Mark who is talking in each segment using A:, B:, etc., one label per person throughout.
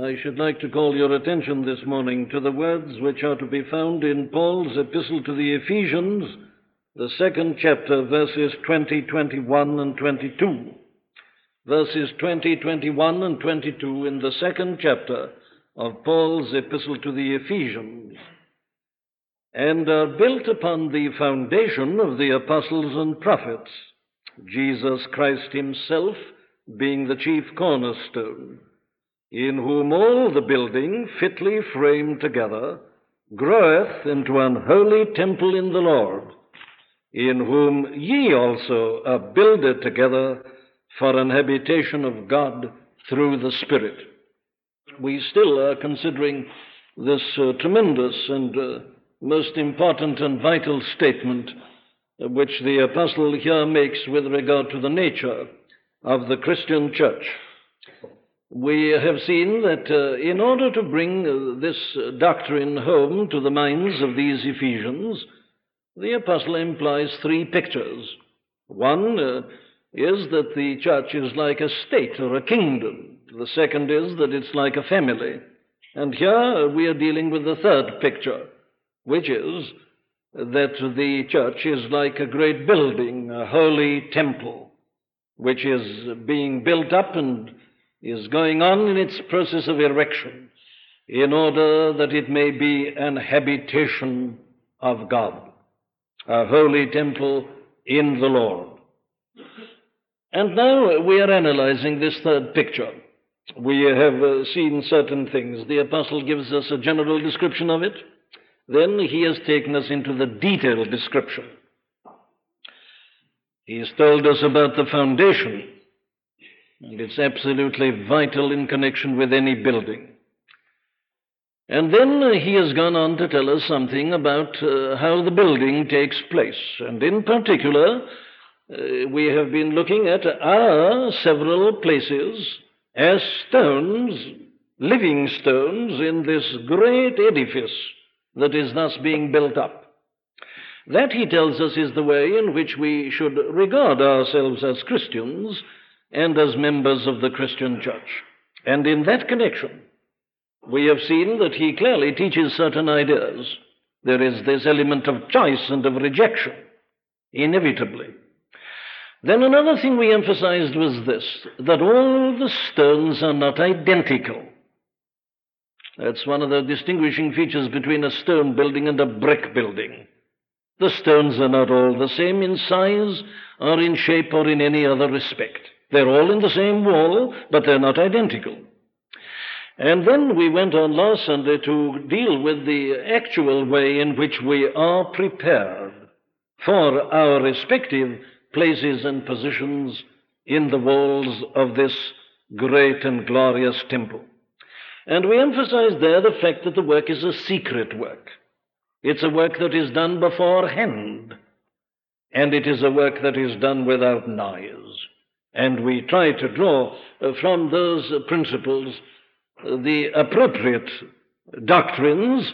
A: I should like to call your attention this morning to the words which are to be found in Paul's epistle to the Ephesians, the second chapter, verses 20, 21, and 22. Verses 20, 21, and 22 in the second chapter of Paul's epistle to the Ephesians, and are built upon the foundation of the apostles and prophets, Jesus Christ Himself being the chief cornerstone in whom all the building, fitly framed together, groweth into an holy temple in the Lord, in whom ye also are builded together for an habitation of God through the Spirit. We still are considering this uh, tremendous and uh, most important and vital statement which the apostle here makes with regard to the nature of the Christian church we have seen that uh, in order to bring uh, this doctrine home to the minds of these Ephesians, the apostle implies three pictures. One uh, is that the church is like a state or a kingdom. The second is that it's like a family. And here we are dealing with the third picture, which is that the church is like a great building, a holy temple, which is being built up and is going on in its process of erection in order that it may be an habitation of God, a holy temple in the Lord. And now we are analyzing this third picture. We have uh, seen certain things. The apostle gives us a general description of it. Then he has taken us into the detailed description. He has told us about the foundation and it's absolutely vital in connection with any building. And then he has gone on to tell us something about uh, how the building takes place. And in particular, uh, we have been looking at our several places as stones, living stones, in this great edifice that is thus being built up. That, he tells us, is the way in which we should regard ourselves as Christians and as members of the Christian church. And in that connection, we have seen that he clearly teaches certain ideas. There is this element of choice and of rejection, inevitably. Then another thing we emphasized was this that all the stones are not identical. That's one of the distinguishing features between a stone building and a brick building. The stones are not all the same in size or in shape or in any other respect. They're all in the same wall, but they're not identical. And then we went on last Sunday to deal with the actual way in which we are prepared for our respective places and positions in the walls of this great and glorious temple. And we emphasized there the fact that the work is a secret work. It's a work that is done beforehand, and it is a work that is done without noise. And we try to draw uh, from those principles uh, the appropriate doctrines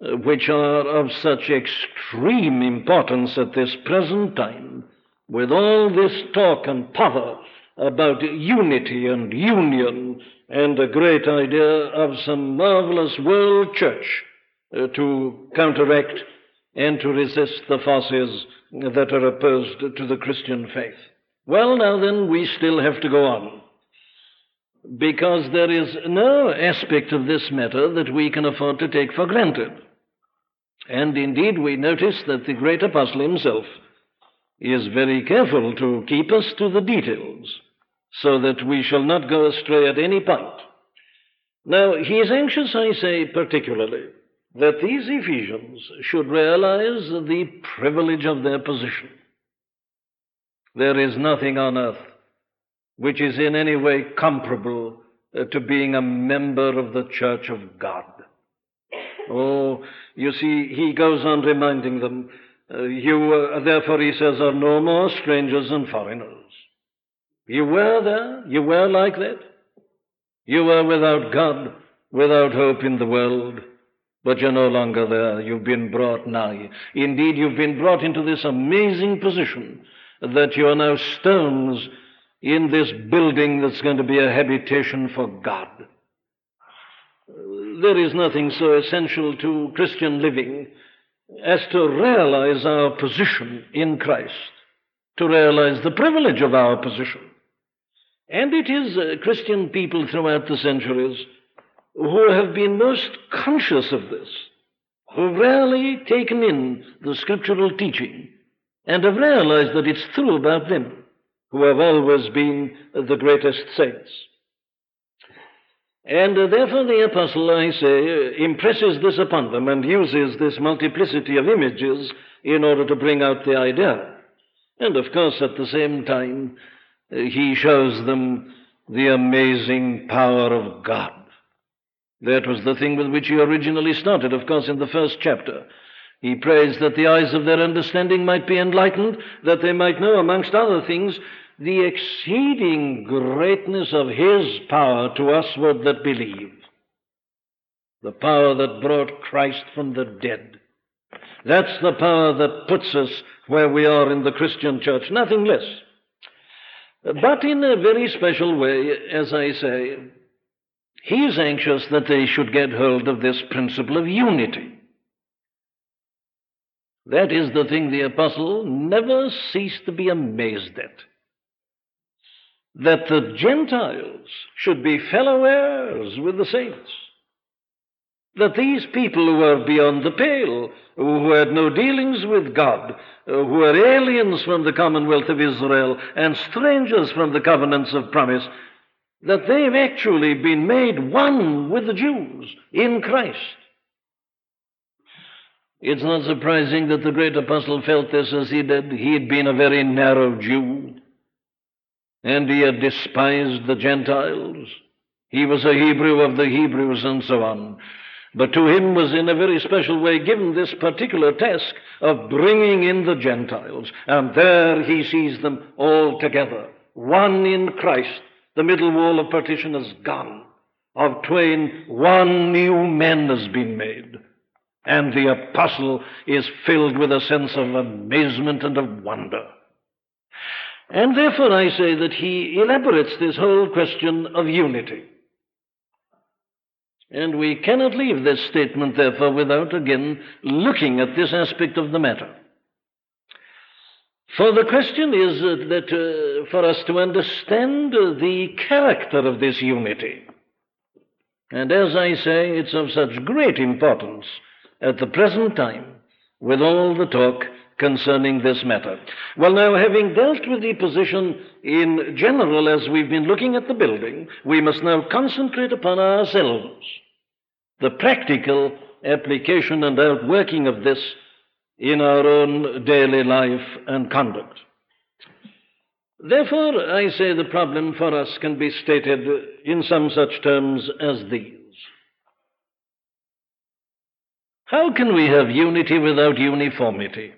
A: uh, which are of such extreme importance at this present time, with all this talk and power about unity and union and a great idea of some marvelous world church to counteract and to resist the forces that are opposed to the Christian faith. Well, now then, we still have to go on. Because there is no aspect of this matter that we can afford to take for granted. And indeed, we notice that the great apostle himself is very careful to keep us to the details so that we shall not go astray at any point. Now, he is anxious, I say particularly, that these Ephesians should realize the privilege of their position. There is nothing on earth which is in any way comparable uh, to being a member of the church of God. Oh, you see, he goes on reminding them, uh, you, uh, therefore, he says, are no more strangers and foreigners. You were there, you were like that. You were without God, without hope in the world, but you're no longer there. You've been brought nigh. Indeed, you've been brought into this amazing position that you are now stones in this building that's going to be a habitation for God. there is nothing so essential to Christian living as to realize our position in Christ, to realize the privilege of our position. And it is uh, Christian people throughout the centuries who have been most conscious of this, who've really taken in the scriptural teaching and have realized that it's true about them, who have always been the greatest saints. And uh, therefore, the apostle, I say, uh, impresses this upon them and uses this multiplicity of images in order to bring out the idea. And of course, at the same time, uh, he shows them the amazing power of God. That was the thing with which he originally started, of course, in the first chapter. He prays that the eyes of their understanding might be enlightened, that they might know, amongst other things, the exceeding greatness of his power to usward that believe. The power that brought Christ from the dead. That's the power that puts us where we are in the Christian church, nothing less. But in a very special way, as I say, he is anxious that they should get hold of this principle of unity. That is the thing the apostle never ceased to be amazed at that the Gentiles should be fellow heirs with the saints. That these people who are beyond the pale, who had no dealings with God, who are aliens from the commonwealth of Israel and strangers from the covenants of promise, that they've actually been made one with the Jews in Christ. It's not surprising that the great apostle felt this as he did. He had been a very narrow Jew and he had despised the Gentiles. He was a Hebrew of the Hebrews and so on. But to him was in a very special way given this particular task of bringing in the Gentiles. And there he sees them all together, one in Christ. The middle wall of partition is gone. Of twain, one new man has been made. And the apostle is filled with a sense of amazement and of wonder. And therefore I say that he elaborates this whole question of unity. And we cannot leave this statement, therefore, without again looking at this aspect of the matter. For the question is that uh, for us to understand uh, the character of this unity, and as I say, it's of such great importance at the present time, with all the talk concerning this matter. Well, now, having dealt with the position in general as we've been looking at the building, we must now concentrate upon ourselves, the practical application and outworking of this in our own daily life and conduct. Therefore, I say the problem for us can be stated in some such terms as these. How can we have unity without uniformity?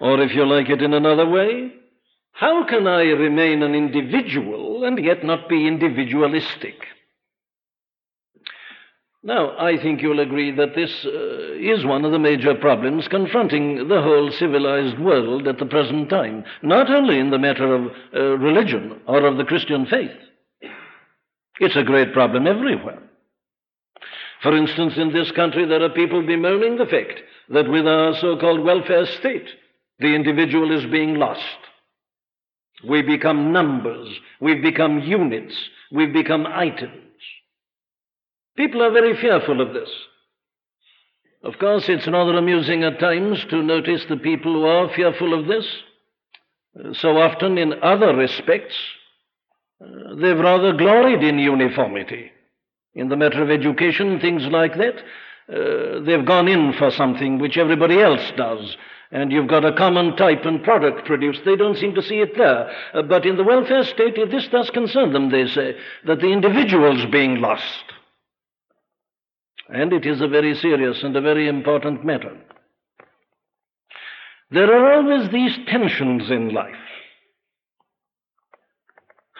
A: Or if you like it in another way, how can I remain an individual and yet not be individualistic? Now, I think you'll agree that this uh, is one of the major problems confronting the whole civilized world at the present time, not only in the matter of uh, religion or of the Christian faith. It's a great problem everywhere. For instance, in this country, there are people bemoaning the fact that with our so called welfare state, the individual is being lost. We become numbers. We've become units. We've become items. People are very fearful of this. Of course, it's rather amusing at times to notice the people who are fearful of this. So often, in other respects, uh, they've rather gloried in uniformity. In the matter of education, things like that, uh, they've gone in for something which everybody else does and you've got a common type and product produced. They don't seem to see it there. Uh, but in the welfare state, if this does concern them, they say, that the individual's being lost. And it is a very serious and a very important matter. There are always these tensions in life.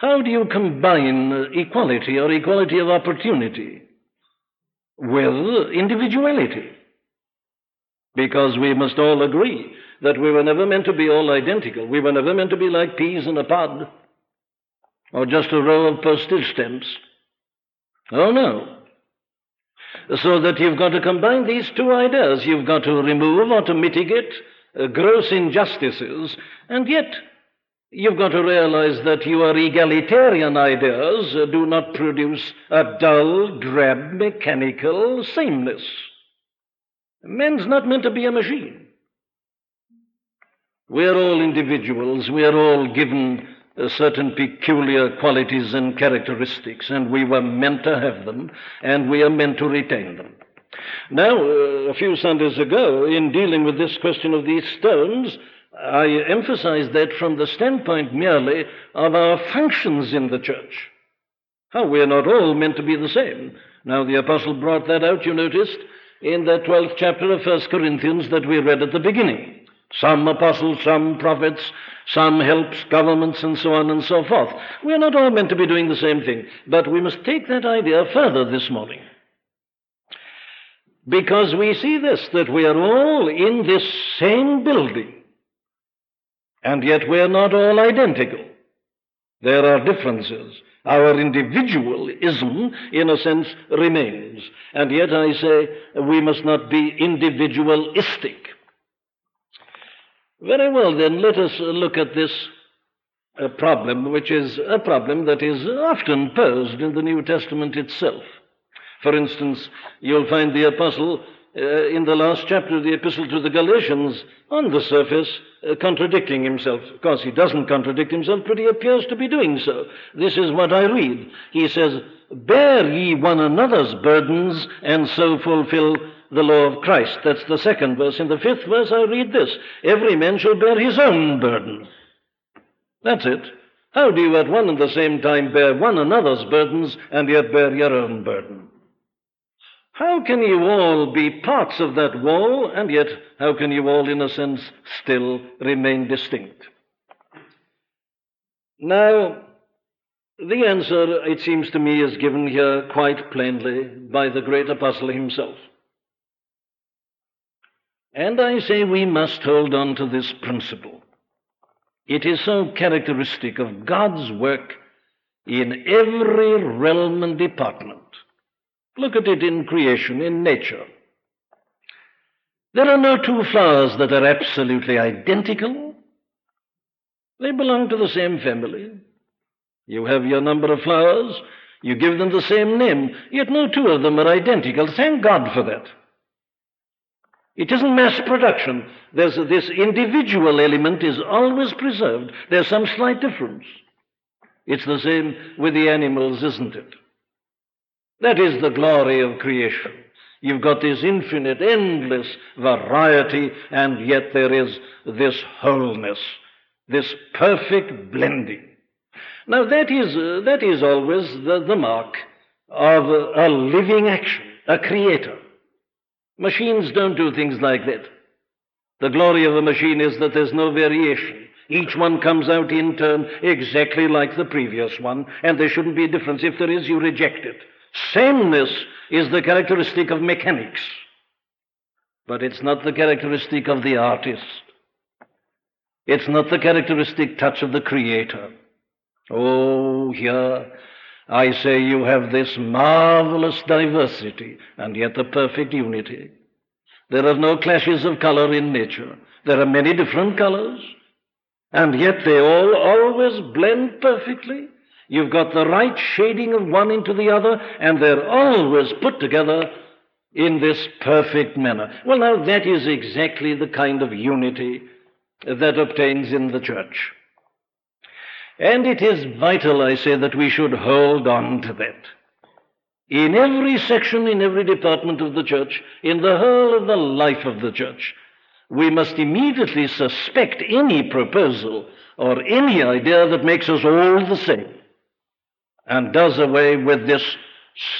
A: How do you combine equality or equality of opportunity with individuality? Because we must all agree that we were never meant to be all identical. We were never meant to be like peas in a pod or just a row of postage stamps. Oh, no. So that you've got to combine these two ideas. You've got to remove or to mitigate uh, gross injustices, and yet you've got to realize that your egalitarian ideas do not produce a dull, drab, mechanical sameness. Man's not meant to be a machine. We're all individuals. We're all given uh, certain peculiar qualities and characteristics, and we were meant to have them, and we are meant to retain them. Now, uh, a few Sundays ago, in dealing with this question of these stones, I emphasize that from the standpoint merely of our functions in the church. How we're not all meant to be the same. Now, the apostle brought that out, you noticed, in the 12th chapter of 1 Corinthians that we read at the beginning. Some apostles, some prophets, some helps, governments, and so on and so forth. We're not all meant to be doing the same thing, but we must take that idea further this morning. Because we see this, that we are all in this same building, and yet we are not all identical. There are differences. Our individualism, in a sense, remains. And yet I say we must not be individualistic. Very well, then, let us look at this uh, problem, which is a problem that is often posed in the New Testament itself. For instance, you'll find the apostle uh, in the last chapter of the epistle to the Galatians, on the surface, uh, contradicting himself. Of course, he doesn't contradict himself, but he appears to be doing so. This is what I read. He says, Bear ye one another's burdens, and so fulfill the law of Christ. That's the second verse. In the fifth verse, I read this Every man shall bear his own burden. That's it. How do you at one and the same time bear one another's burdens and yet bear your own burden? How can you all be parts of that wall and yet how can you all, in a sense, still remain distinct? Now, the answer, it seems to me, is given here quite plainly by the great apostle himself. And I say we must hold on to this principle. It is so characteristic of God's work in every realm and department. Look at it in creation, in nature. There are no two flowers that are absolutely identical. They belong to the same family. You have your number of flowers, you give them the same name, yet no two of them are identical. Thank God for that. It isn't mass production. There's this individual element is always preserved. There's some slight difference. It's the same with the animals, isn't it? That is the glory of creation. You've got this infinite, endless variety, and yet there is this wholeness, this perfect blending. Now, that is, uh, that is always the, the mark of a, a living action, a creator. Machines don't do things like that. The glory of a machine is that there's no variation. Each one comes out in turn exactly like the previous one, and there shouldn't be a difference. If there is, you reject it. Sameness is the characteristic of mechanics, but it's not the characteristic of the artist. It's not the characteristic touch of the creator. Oh, here I say you have this marvelous diversity and yet the perfect unity. There are no clashes of color in nature. There are many different colors, and yet they all always blend perfectly. You've got the right shading of one into the other, and they're always put together in this perfect manner. Well, now, that is exactly the kind of unity that obtains in the church. And it is vital, I say, that we should hold on to that. In every section, in every department of the church, in the whole of the life of the church, we must immediately suspect any proposal or any idea that makes us all the same and does away with this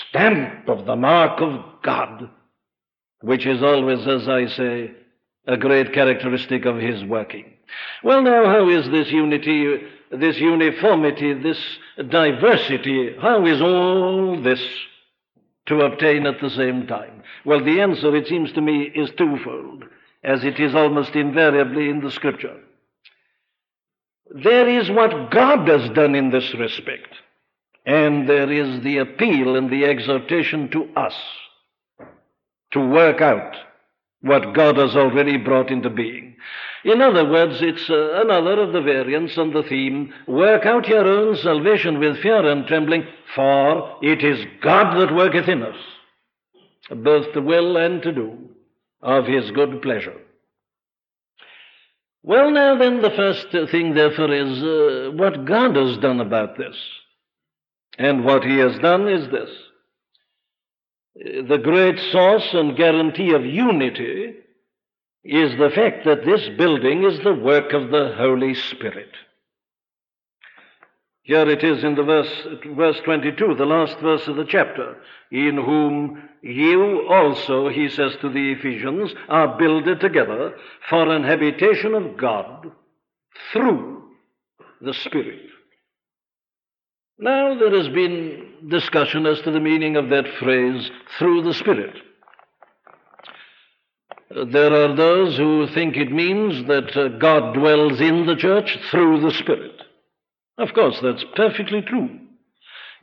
A: stamp of the mark of God, which is always, as I say, a great characteristic of His working. Well, now, how is this unity this uniformity, this diversity, how is all this to obtain at the same time? Well, the answer, it seems to me, is twofold, as it is almost invariably in the Scripture. There is what God has done in this respect, and there is the appeal and the exhortation to us. to work out what God has already brought into being. In other words, it's uh, another of the variants on the theme work out your own salvation with fear and trembling, for it is God that worketh in us, both to will and to do of his good pleasure. Well, now then, the first thing, therefore, is uh, what God has done about this. And what he has done is this the great source and guarantee of unity is the fact that this building is the work of the Holy Spirit. Here it is in the verse, verse 22, the last verse of the chapter, in whom you also, he says to the Ephesians, are builded together for an habitation of God through the Spirit. Now, there has been discussion as to the meaning of that phrase, through the Spirit. There are those who think it means that uh, God dwells in the church through the Spirit. Of course, that's perfectly true.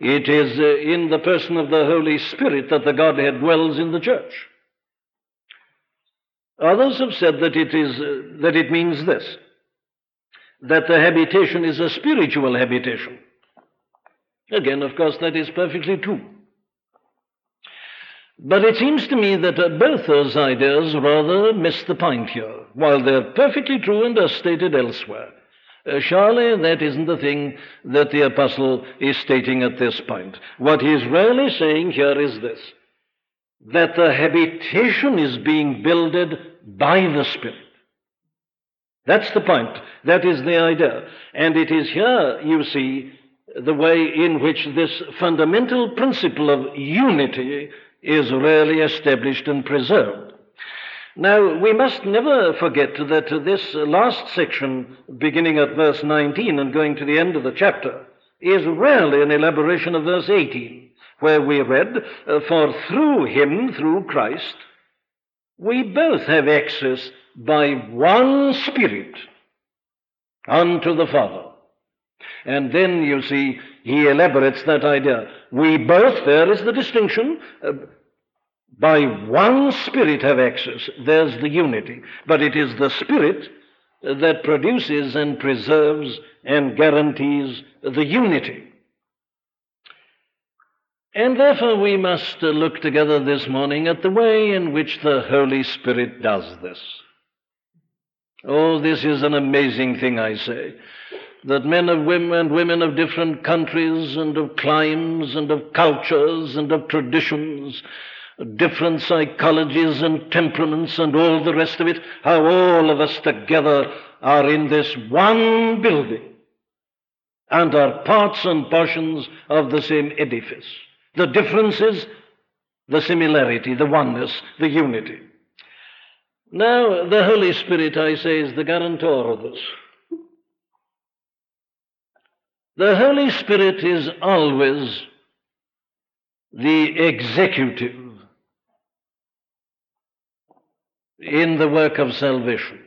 A: It is uh, in the person of the Holy Spirit that the Godhead dwells in the church. Others have said that it, is, uh, that it means this that the habitation is a spiritual habitation. Again, of course, that is perfectly true. But it seems to me that uh, both those ideas rather miss the point here, while they're perfectly true and are stated elsewhere. Uh, surely that isn't the thing that the apostle is stating at this point. What he is really saying here is this that the habitation is being builded by the Spirit. That's the point. That is the idea. And it is here, you see, the way in which this fundamental principle of unity is really established and preserved. Now, we must never forget that this last section, beginning at verse 19 and going to the end of the chapter, is really an elaboration of verse 18, where we read, For through him, through Christ, we both have access by one Spirit unto the Father. And then, you see, he elaborates that idea. We both, there is the distinction, uh, by one Spirit have access. There's the unity. But it is the Spirit that produces and preserves and guarantees the unity. And therefore, we must look together this morning at the way in which the Holy Spirit does this. Oh, this is an amazing thing, I say that men of women and women of different countries and of climes and of cultures and of traditions, different psychologies and temperaments and all the rest of it, how all of us together are in this one building and are parts and portions of the same edifice. The difference is the similarity, the oneness, the unity. Now, the Holy Spirit, I say, is the guarantor of this. The Holy Spirit is always the executive in the work of salvation.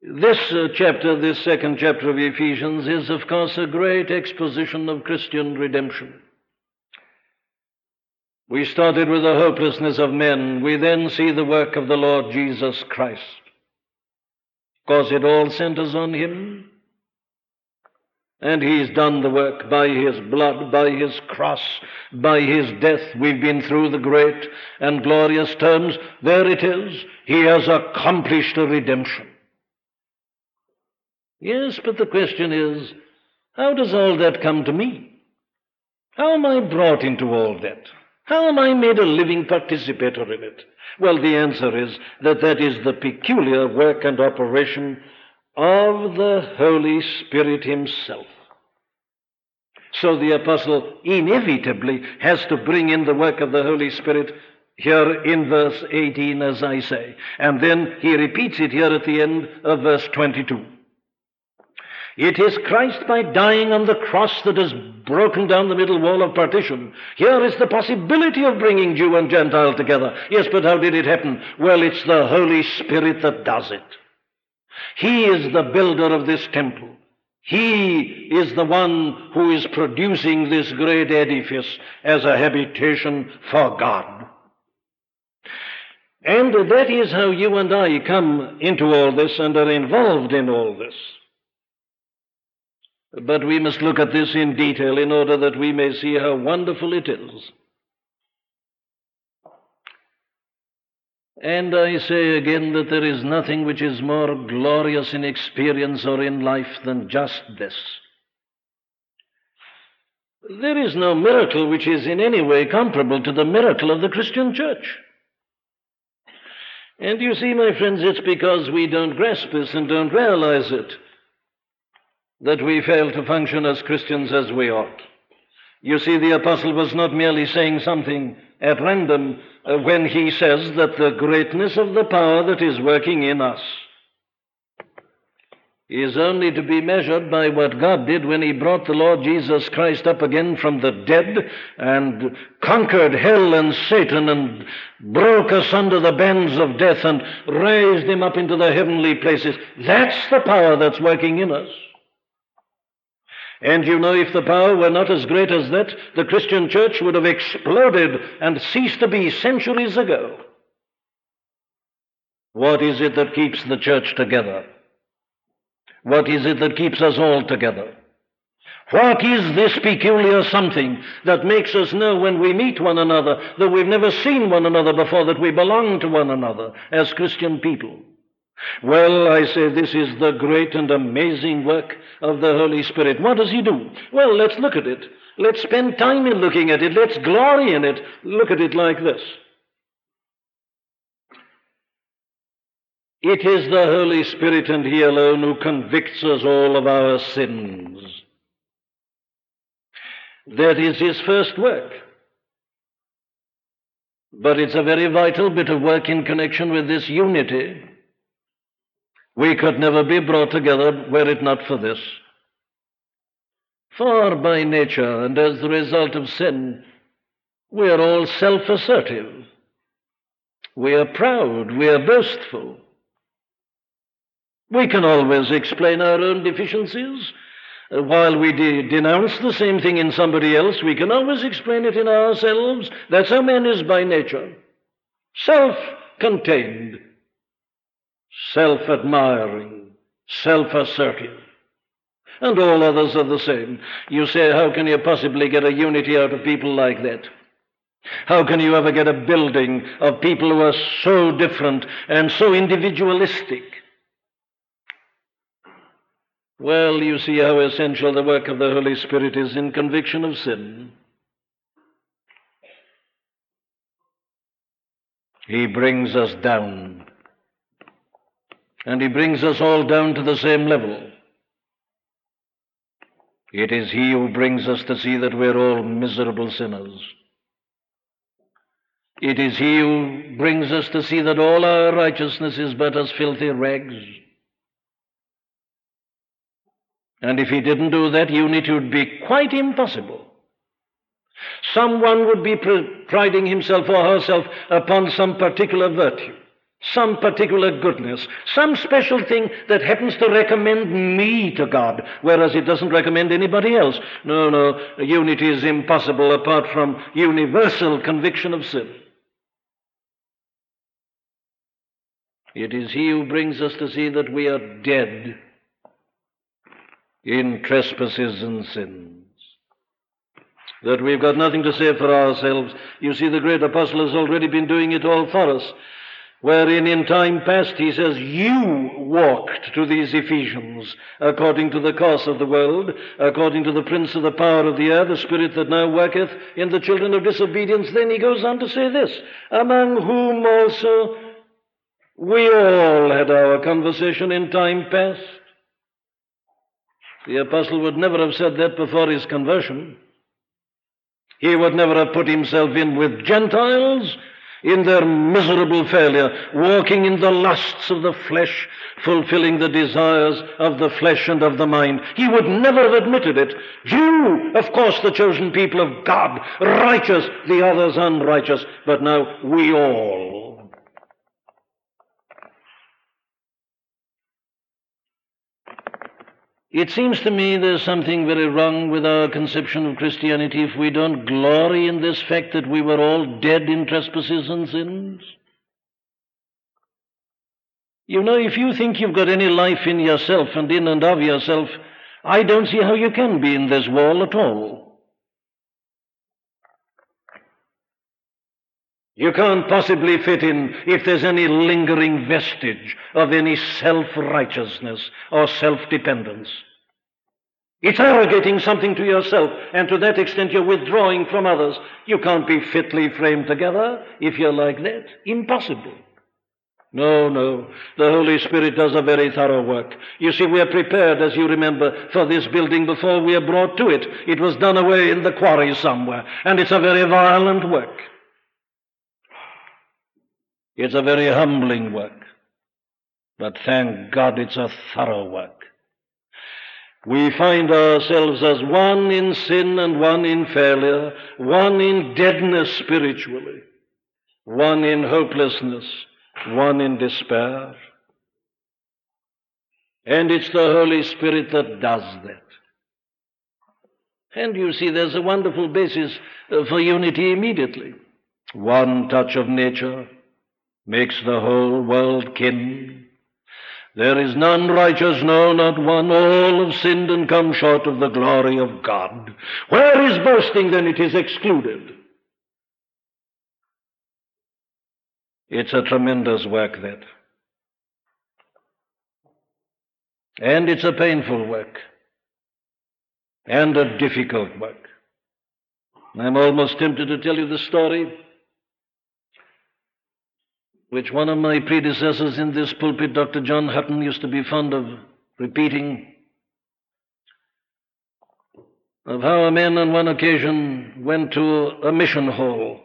A: This uh, chapter, this second chapter of Ephesians, is, of course, a great exposition of Christian redemption. We started with the hopelessness of men. We then see the work of the Lord Jesus Christ. Because it all centers on Him. And he's done the work by his blood, by his cross, by his death. We've been through the great and glorious terms. There it is. He has accomplished a redemption. Yes, but the question is, how does all that come to me? How am I brought into all that? How am I made a living participator in it? Well, the answer is that that is the peculiar work and operation of the Holy Spirit Himself. So the apostle inevitably has to bring in the work of the Holy Spirit here in verse 18, as I say. And then he repeats it here at the end of verse 22. It is Christ by dying on the cross that has broken down the middle wall of partition. Here is the possibility of bringing Jew and Gentile together. Yes, but how did it happen? Well, it's the Holy Spirit that does it. He is the builder of this temple. He is the one who is producing this great edifice as a habitation for God. And that is how you and I come into all this and are involved in all this. But we must look at this in detail in order that we may see how wonderful it is. And I say again that there is nothing which is more glorious in experience or in life than just this. There is no miracle which is in any way comparable to the miracle of the Christian church. And you see, my friends, it's because we don't grasp this and don't realize it that we fail to function as Christians as we ought. You see, the apostle was not merely saying something at random Uh, when he says that the greatness of the power that is working in us is only to be measured by what God did when He brought the Lord Jesus Christ up again from the dead and conquered hell and Satan and broke us under the bands of death and raised Him up into the heavenly places. That's the power that's working in us. And you know, if the power were not as great as that, the Christian church would have exploded and ceased to be centuries ago. What is it that keeps the church together? What is it that keeps us all together? What is this peculiar something that makes us know when we meet one another that we've never seen one another before, that we belong to one another as Christian people? Well, I say this is the great and amazing work of the Holy Spirit. What does He do? Well, let's look at it. Let's spend time in looking at it. Let's glory in it. Look at it like this. It is the Holy Spirit and He alone who convicts us all of our sins. That is His first work. But it's a very vital bit of work in connection with this unity. We could never be brought together were it not for this. For by nature and as the result of sin, we are all self assertive. We are proud. We are boastful. We can always explain our own deficiencies. Uh, while we de- denounce the same thing in somebody else, we can always explain it in ourselves. That's how man is by nature. Self contained self admiring, self assertive. And all others are the same. You say, how can you possibly get a unity out of people like that? How can you ever get a building of people who are so different and so individualistic? Well, you see how essential the work of the Holy Spirit is in conviction of sin. He brings us down and he brings us all down to the same level. It is he who brings us to see that we're all miserable sinners. It is he who brings us to see that all our righteousness is but as filthy rags. And if he didn't do that, unity would be quite impossible. Someone would be priding himself or herself upon some particular virtue some particular goodness, some special thing that happens to recommend me to God, whereas it doesn't recommend anybody else. No, no, unity is impossible apart from universal conviction of sin. It is He who brings us to see that we are dead in trespasses and sins. That we've got nothing to say for ourselves. You see, the great apostle has already been doing it all for us wherein in time past he says, You walked to these Ephesians according to the course of the world, according to the prince of the power of the air, the spirit that now worketh in the children of disobedience. Then he goes on to say this, among whom also we all had our conversation in time past. The apostle would never have said that before his conversion. He would never have put himself in with Gentiles in their miserable failure, walking in the lusts of the flesh, fulfilling the desires of the flesh and of the mind. He would never have admitted it. You, of course, the chosen people of God, righteous, the others unrighteous, but now we all It seems to me there's something very wrong with our conception of Christianity if we don't glory in this fact that we were all dead in trespasses and sins. You know, if you think you've got any life in yourself and in and of yourself, I don't see how you can be in this wall at all. You can't possibly fit in if there's any lingering vestige of any self righteousness or self dependence. It's arrogating something to yourself, and to that extent you're withdrawing from others. You can't be fitly framed together if you're like that. Impossible. No, no. The Holy Spirit does a very thorough work. You see, we are prepared, as you remember, for this building before we are brought to it. It was done away in the quarry somewhere, and it's a very violent work. It's a very humbling work. But thank God it's a thorough work. We find ourselves as one in sin and one in failure, one in deadness spiritually, one in hopelessness, one in despair. And it's the Holy Spirit that does that. And you see, there's a wonderful basis for unity immediately. One touch of nature makes the whole world kin. There is none righteous, no, not one. All have sinned and come short of the glory of God. Where is boasting, then it is excluded. It's a tremendous work, that. And it's a painful work. And a difficult work. I'm almost tempted to tell you the story which one of my predecessors in this pulpit, Dr. John Hutton, used to be fond of repeating, of how a man on one occasion went to a mission hall.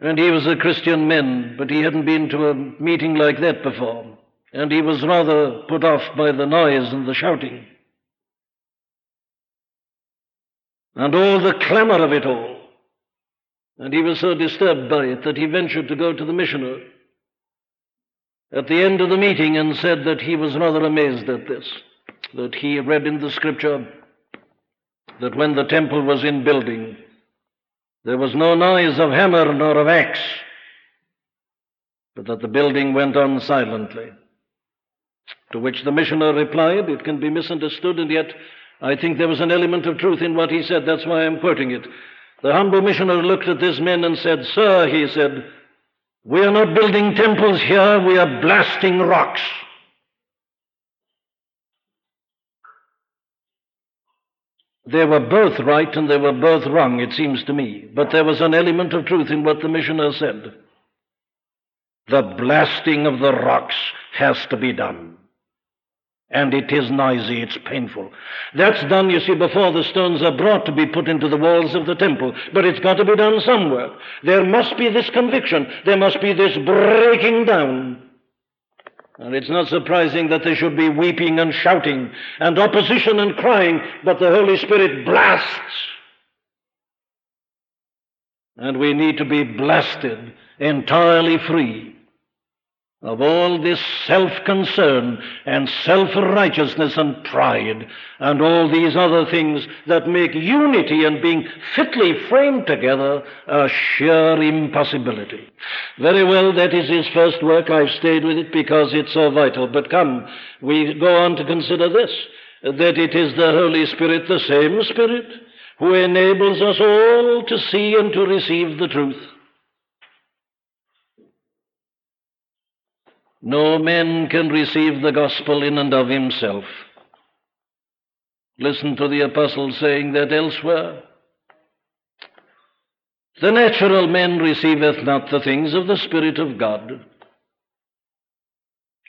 A: And he was a Christian man, but he hadn't been to a meeting like that before. And he was rather put off by the noise and the shouting. And all the clamor of it all. And he was so disturbed by it that he ventured to go to the missioner at the end of the meeting and said that he was rather amazed at this, that he read in the scripture that when the temple was in building, there was no noise of hammer nor of axe, but that the building went on silently. To which the missioner replied, It can be misunderstood, and yet I think there was an element of truth in what he said. That's why I'm quoting it. The humble missioner looked at this men and said, Sir, he said, we are not building temples here, we are blasting rocks. They were both right and they were both wrong, it seems to me. But there was an element of truth in what the missioner said. The blasting of the rocks has to be done. And it is noisy, it's painful. That's done, you see, before the stones are brought to be put into the walls of the temple. But it's got to be done somewhere. There must be this conviction. There must be this breaking down. And it's not surprising that there should be weeping and shouting and opposition and crying, but the Holy Spirit blasts. And we need to be blasted entirely free of all this self concern and self righteousness and pride and all these other things that make unity and being fitly framed together a sheer impossibility. Very well, that is his first work. I've stayed with it because it's so vital. But come, we go on to consider this that it is the Holy Spirit, the same Spirit, who enables us all to see and to receive the truth. No man can receive the gospel in and of himself. Listen to the apostle saying that elsewhere. The natural man receiveth not the things of the Spirit of God,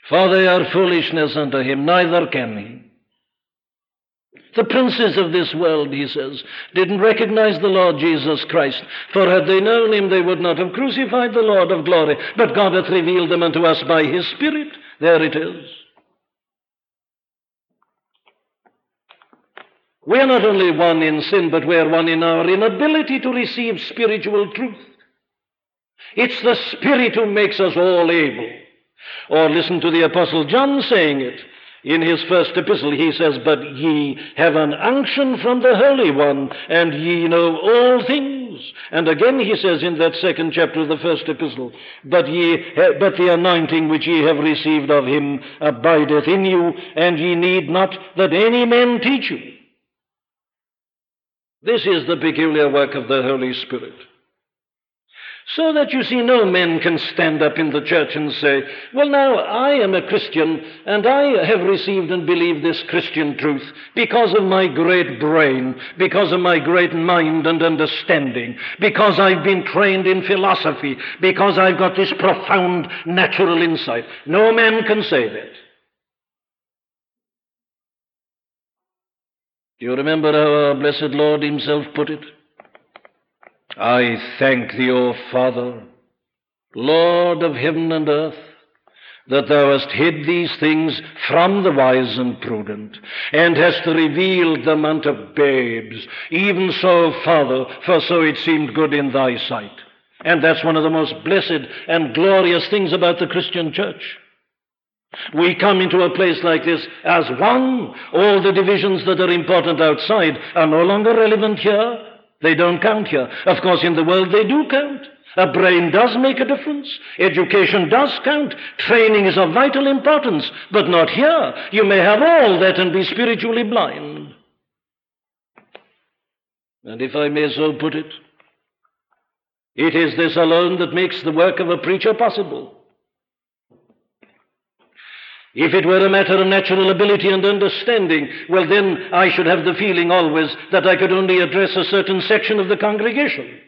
A: for they are foolishness unto him, neither can he. The princes of this world, he says, didn't recognize the Lord Jesus Christ, for had they known him, they would not have crucified the Lord of glory. But God hath revealed them unto us by his Spirit. There it is. We are not only one in sin, but we are one in our inability to receive spiritual truth. It's the Spirit who makes us all able. Or listen to the Apostle John saying it. In his first epistle, he says, But ye have an unction from the Holy One, and ye know all things. And again he says in that second chapter of the first epistle, But, ye, but the anointing which ye have received of him abideth in you, and ye need not that any man teach you. This is the peculiar work of the Holy Spirit. So that you see, no man can stand up in the church and say, Well, now, I am a Christian, and I have received and believed this Christian truth because of my great brain, because of my great mind and understanding, because I've been trained in philosophy, because I've got this profound natural insight. No man can say that. Do you remember how our blessed Lord Himself put it? I thank thee, O Father, Lord of heaven and earth, that thou hast hid these things from the wise and prudent, and hast revealed them unto babes. Even so, Father, for so it seemed good in thy sight. And that's one of the most blessed and glorious things about the Christian church. We come into a place like this as one. All the divisions that are important outside are no longer relevant here. They don't count here. Of course, in the world they do count. A brain does make a difference. Education does count. Training is of vital importance, but not here. You may have all that and be spiritually blind. And if I may so put it, it is this alone that makes the work of a preacher possible. If it were a matter of natural ability and understanding, well, then I should have the feeling always that I could only address a certain section of the congregation.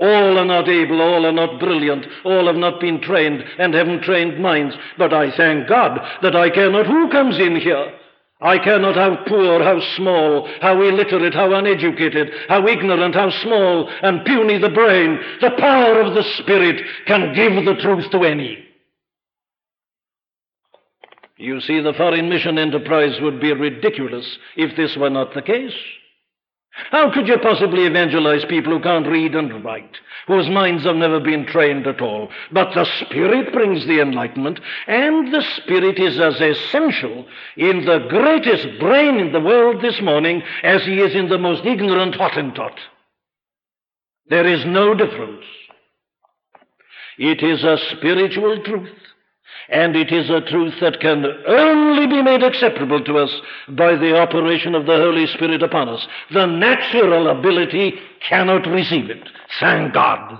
A: All are not able, all are not brilliant, all have not been trained and haven't trained minds. But I thank God that I care not who comes in here. I care not how poor, how small, how illiterate, how uneducated, how ignorant, how small and puny the brain. The power of the Spirit can give the truth to any. You see, the foreign mission enterprise would be ridiculous if this were not the case. How could you possibly evangelize people who can't read and write, whose minds have never been trained at all? But the Spirit brings the enlightenment, and the Spirit is as essential in the greatest brain in the world this morning as he is in the most ignorant Hottentot. There is no difference. It is a spiritual truth and it is a truth that can only be made acceptable to us by the operation of the Holy Spirit upon us. The natural ability cannot receive it. Thank God.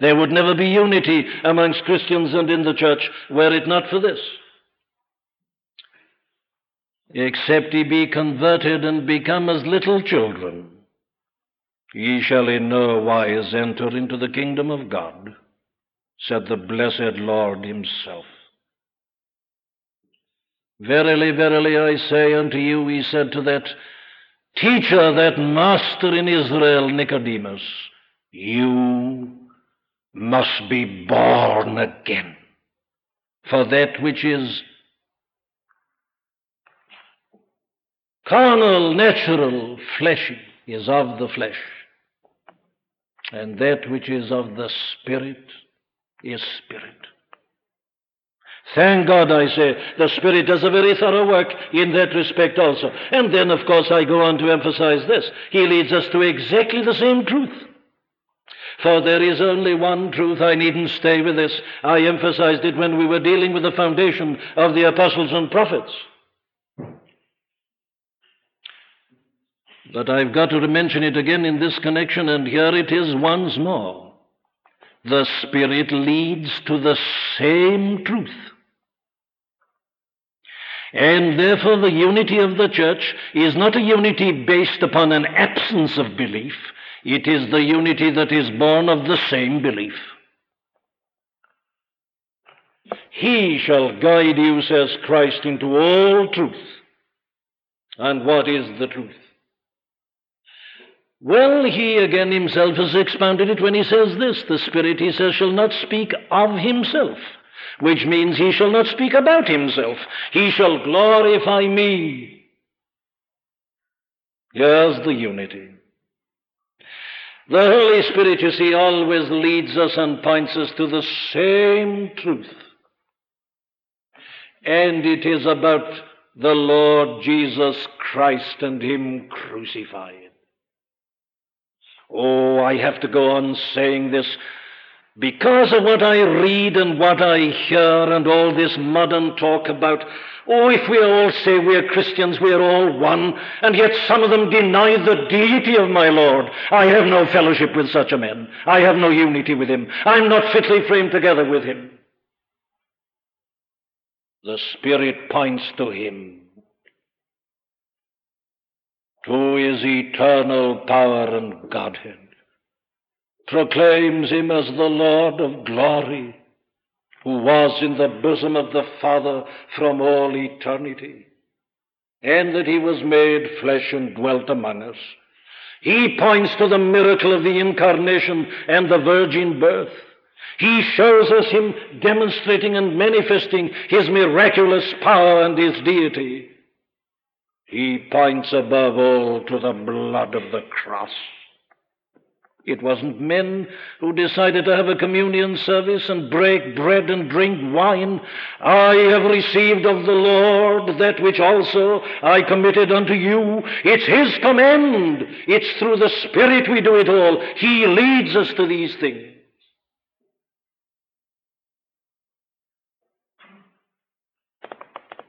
A: There would never be unity amongst Christians and in the church were it not for this. Except ye be converted and become as little children, ye shall in no wise enter into the kingdom of God said the blessed Lord himself. Verily, verily, I say unto you, he said to that teacher, that master in Israel, Nicodemus, you must be born again. For that which is carnal, natural, fleshy, is of the flesh, and that which is of the Spirit is Spirit. Thank God, I say, the Spirit does a very thorough work in that respect also. And then, of course, I go on to emphasize this. He leads us to exactly the same truth. For there is only one truth. I needn't stay with this. I emphasized it when we were dealing with the foundation of the apostles and prophets. But I've got to mention it again in this connection, and here it is once more the Spirit leads to the same truth. And therefore, the unity of the church is not a unity based upon an absence of belief, it is the unity that is born of the same belief. He shall guide you, says Christ, into all truth. And what is the truth? Well, he again himself has expounded it when he says this The Spirit, he says, shall not speak of himself, which means he shall not speak about himself. He shall glorify me. Here's the unity. The Holy Spirit, you see, always leads us and points us to the same truth. and it is about the Lord Jesus Christ and Him crucified. Oh, I have to go on saying this because of what I read and what I hear and all this modern talk about. Oh, if we all say we're Christians, we're all one, and yet some of them deny the deity of my Lord. I have no fellowship with such a man. I have no unity with him. I'm not fitly framed together with him. The Spirit points to him, to his eternal power and Godhead, proclaims him as the Lord of glory, who was in the bosom of the Father from all eternity, and that he was made flesh and dwelt among us. He points to the miracle of the incarnation and the virgin birth. He shows us him demonstrating and manifesting his miraculous power and his deity. He points above all to the blood of the cross. It wasn't men who decided to have a communion service and break bread and drink wine. I have received of the Lord that which also I committed unto you. It's His command. It's through the Spirit we do it all. He leads us to these things.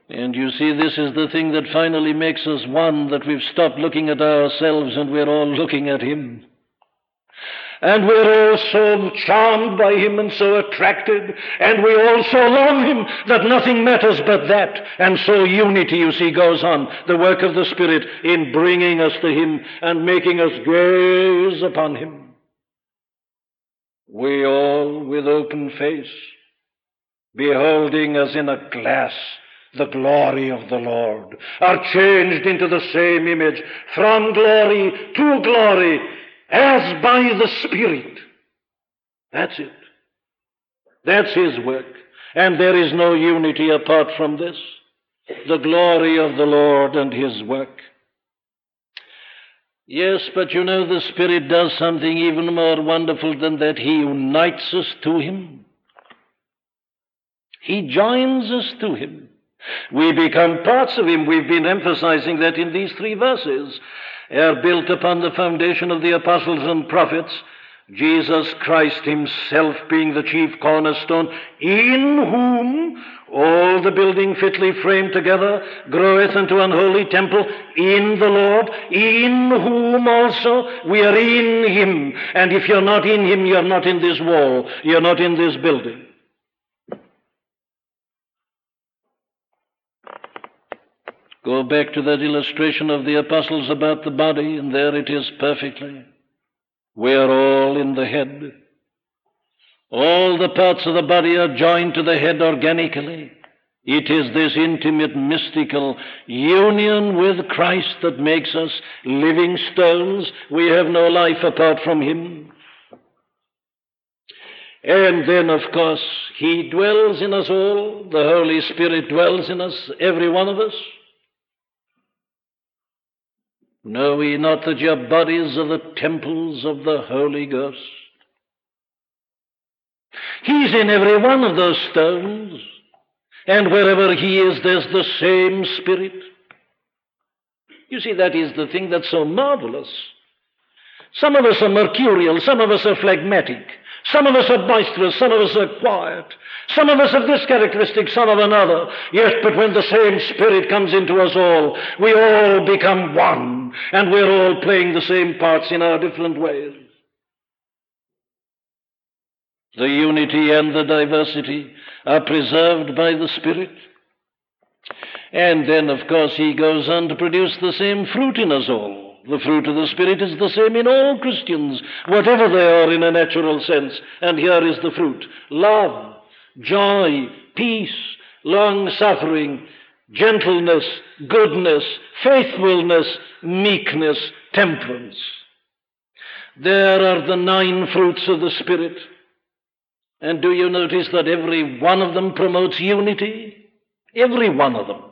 A: And you see, this is the thing that finally makes us one, that we've stopped looking at ourselves and we're all looking at Him. And we're all so charmed by Him and so attracted, and we all so love Him that nothing matters but that. And so unity, you see, goes on, the work of the Spirit in bringing us to Him and making us gaze upon Him. We all, with open face, beholding as in a glass the glory of the Lord, are changed into the same image from glory to glory as by the Spirit. That's it. That's His work. And there is no unity apart from this. The glory of the Lord and His work. Yes, but you know the Spirit does something even more wonderful than that. He unites us to Him. He joins us to Him. We become parts of Him. We've been emphasizing that in these three verses. Are built upon the foundation of the apostles and prophets, Jesus Christ Himself being the chief cornerstone, in whom all the building fitly framed together groweth into an holy temple in the Lord, in whom also we are in Him. And if you're not in Him, you're not in this wall, you're not in this building. Go back to that illustration of the apostles about the body, and there it is perfectly. We are all in the head. All the parts of the body are joined to the head organically. It is this intimate, mystical union with Christ that makes us living stones. We have no life apart from Him. And then, of course, He dwells in us all. The Holy Spirit dwells in us, every one of us. Know ye not that your bodies are the temples of the Holy Ghost? He's in every one of those stones, and wherever He is, there's the same Spirit. You see, that is the thing that's so marvelous. Some of us are mercurial, some of us are phlegmatic, some of us are boisterous, some of us are quiet. Some of us have this characteristic, some of another. Yes, but when the same Spirit comes into us all, we all become one, and we're all playing the same parts in our different ways. The unity and the diversity are preserved by the Spirit. And then, of course, He goes on to produce the same fruit in us all. The fruit of the Spirit is the same in all Christians, whatever they are in a natural sense. And here is the fruit love, joy, peace, long suffering, gentleness, goodness, faithfulness, meekness, temperance. There are the nine fruits of the Spirit. And do you notice that every one of them promotes unity? Every one of them.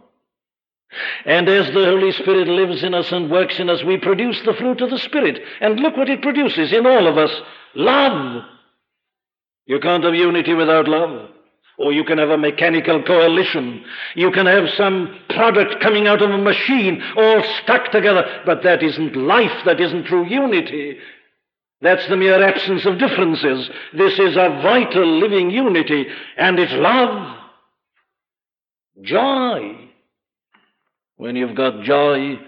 A: And as the Holy Spirit lives in us and works in us, we produce the fruit of the Spirit. And look what it produces in all of us love. You can't have unity without love.
B: Or you can have a mechanical coalition. You can have some product coming out of a machine all stuck together. But that isn't life. That isn't true unity. That's the mere absence of differences. This is a vital living unity. And it's love. Joy. When you've got joy,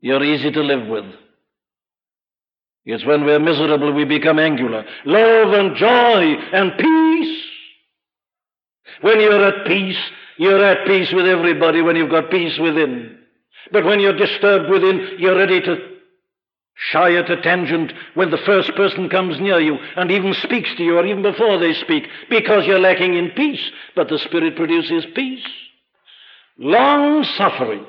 B: you're easy to live with. It's when we're miserable we become angular. Love and joy and peace. When you're at peace, you're at peace with everybody when you've got peace within. But when you're disturbed within, you're ready to shy at a tangent when the first person comes near you and even speaks to you or even before they speak because you're lacking in peace. But the Spirit produces peace. Long suffering.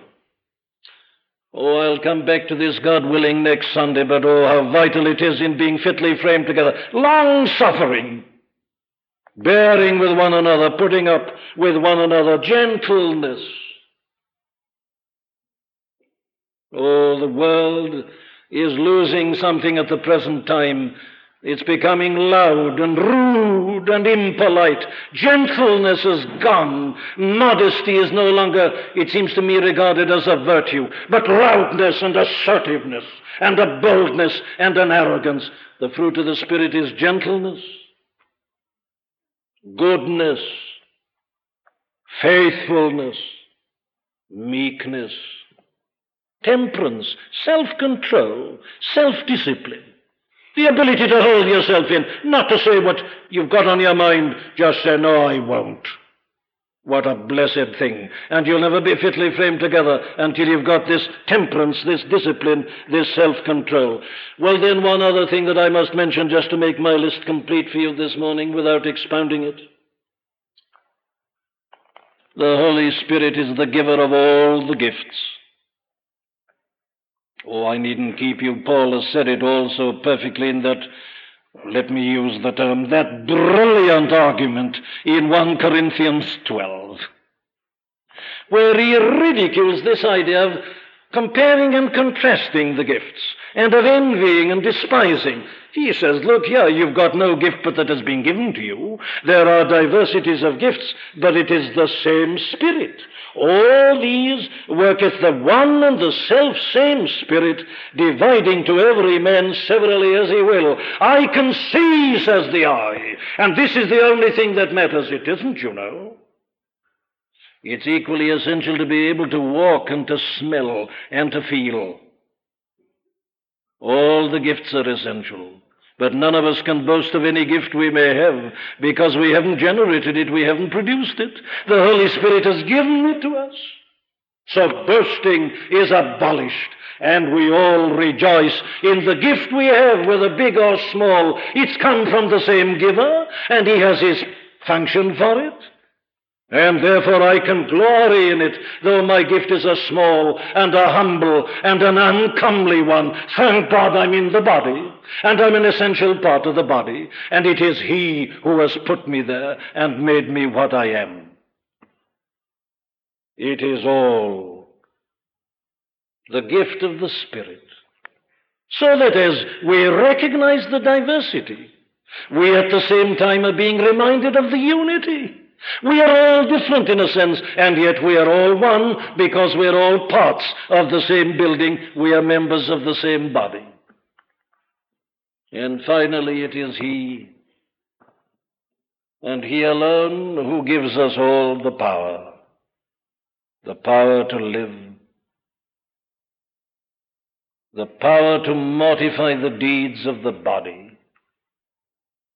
B: Oh, I'll come back to this, God willing, next Sunday, but oh, how vital it is in being fitly framed together. Long suffering, bearing with one another, putting up with one another, gentleness. Oh, the world is losing something at the present time it's becoming loud and rude and impolite. Gentleness is gone. Modesty is no longer, it seems to me, regarded as a virtue, but loudness and assertiveness and a boldness and an arrogance. The fruit of the Spirit is gentleness, goodness, faithfulness, meekness, temperance, self control, self discipline. The ability to hold yourself in, not to say what you've got on your mind, just say, no, I won't. What a blessed thing. And you'll never be fitly framed together until you've got this temperance, this discipline, this self control. Well, then, one other thing that I must mention just to make my list complete for you this morning without expounding it. The Holy Spirit is the giver of all the gifts. Oh, I needn't keep you. Paul has said it all so perfectly in that, let me use the term, that brilliant argument in 1 Corinthians 12, where he ridicules this idea of comparing and contrasting the gifts, and of envying and despising. He says, Look here, you've got no gift but that has been given to you. There are diversities of gifts, but it is the same Spirit. All these worketh the one and the self same Spirit, dividing to every man severally as he will. I can see, says the eye, and this is the only thing that matters. It isn't, you know. It's equally essential to be able to walk and to smell and to feel. All the gifts are essential. But none of us can boast of any gift we may have because we haven't generated it, we haven't produced it. The Holy Spirit has given it to us. So boasting is abolished, and we all rejoice in the gift we have, whether big or small. It's come from the same giver, and he has his function for it. And therefore I can glory in it, though my gift is a small and a humble and an uncomely one. Thank God I'm in the body, and I'm an essential part of the body, and it is He who has put me there and made me what I am. It is all the gift of the Spirit. So that as we recognize the diversity, we at the same time are being reminded of the unity. We are all different in a sense, and yet we are all one because we are all parts of the same building. We are members of the same body. And finally, it is He, and He alone, who gives us all the power the power to live, the power to mortify the deeds of the body,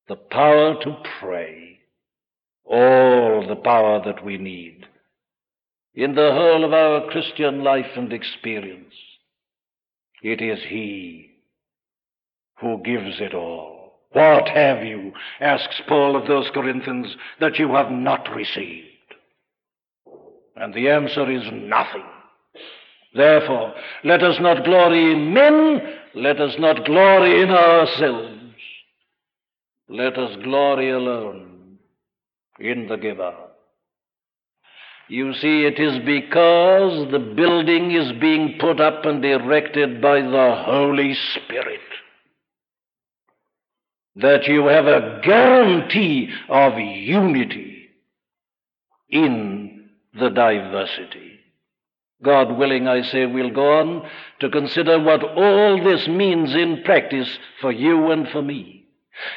B: the power to pray all the power that we need in the whole of our Christian life and experience. It is He who gives it all. What have you, asks Paul of those Corinthians, that you have not received? And the answer is nothing. Therefore, let us not glory in men, let us not glory in ourselves. Let us glory alone in the giver. You see, it is because the building is being put up and erected by the Holy Spirit that you have a guarantee of unity in the diversity. God willing, I say, we'll go on to consider what all this means in practice for you and for me,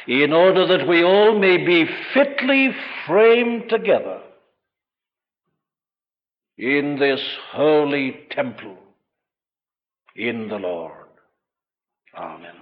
B: in order that we all may be fitly framed together in this holy temple in the Lord. Amen.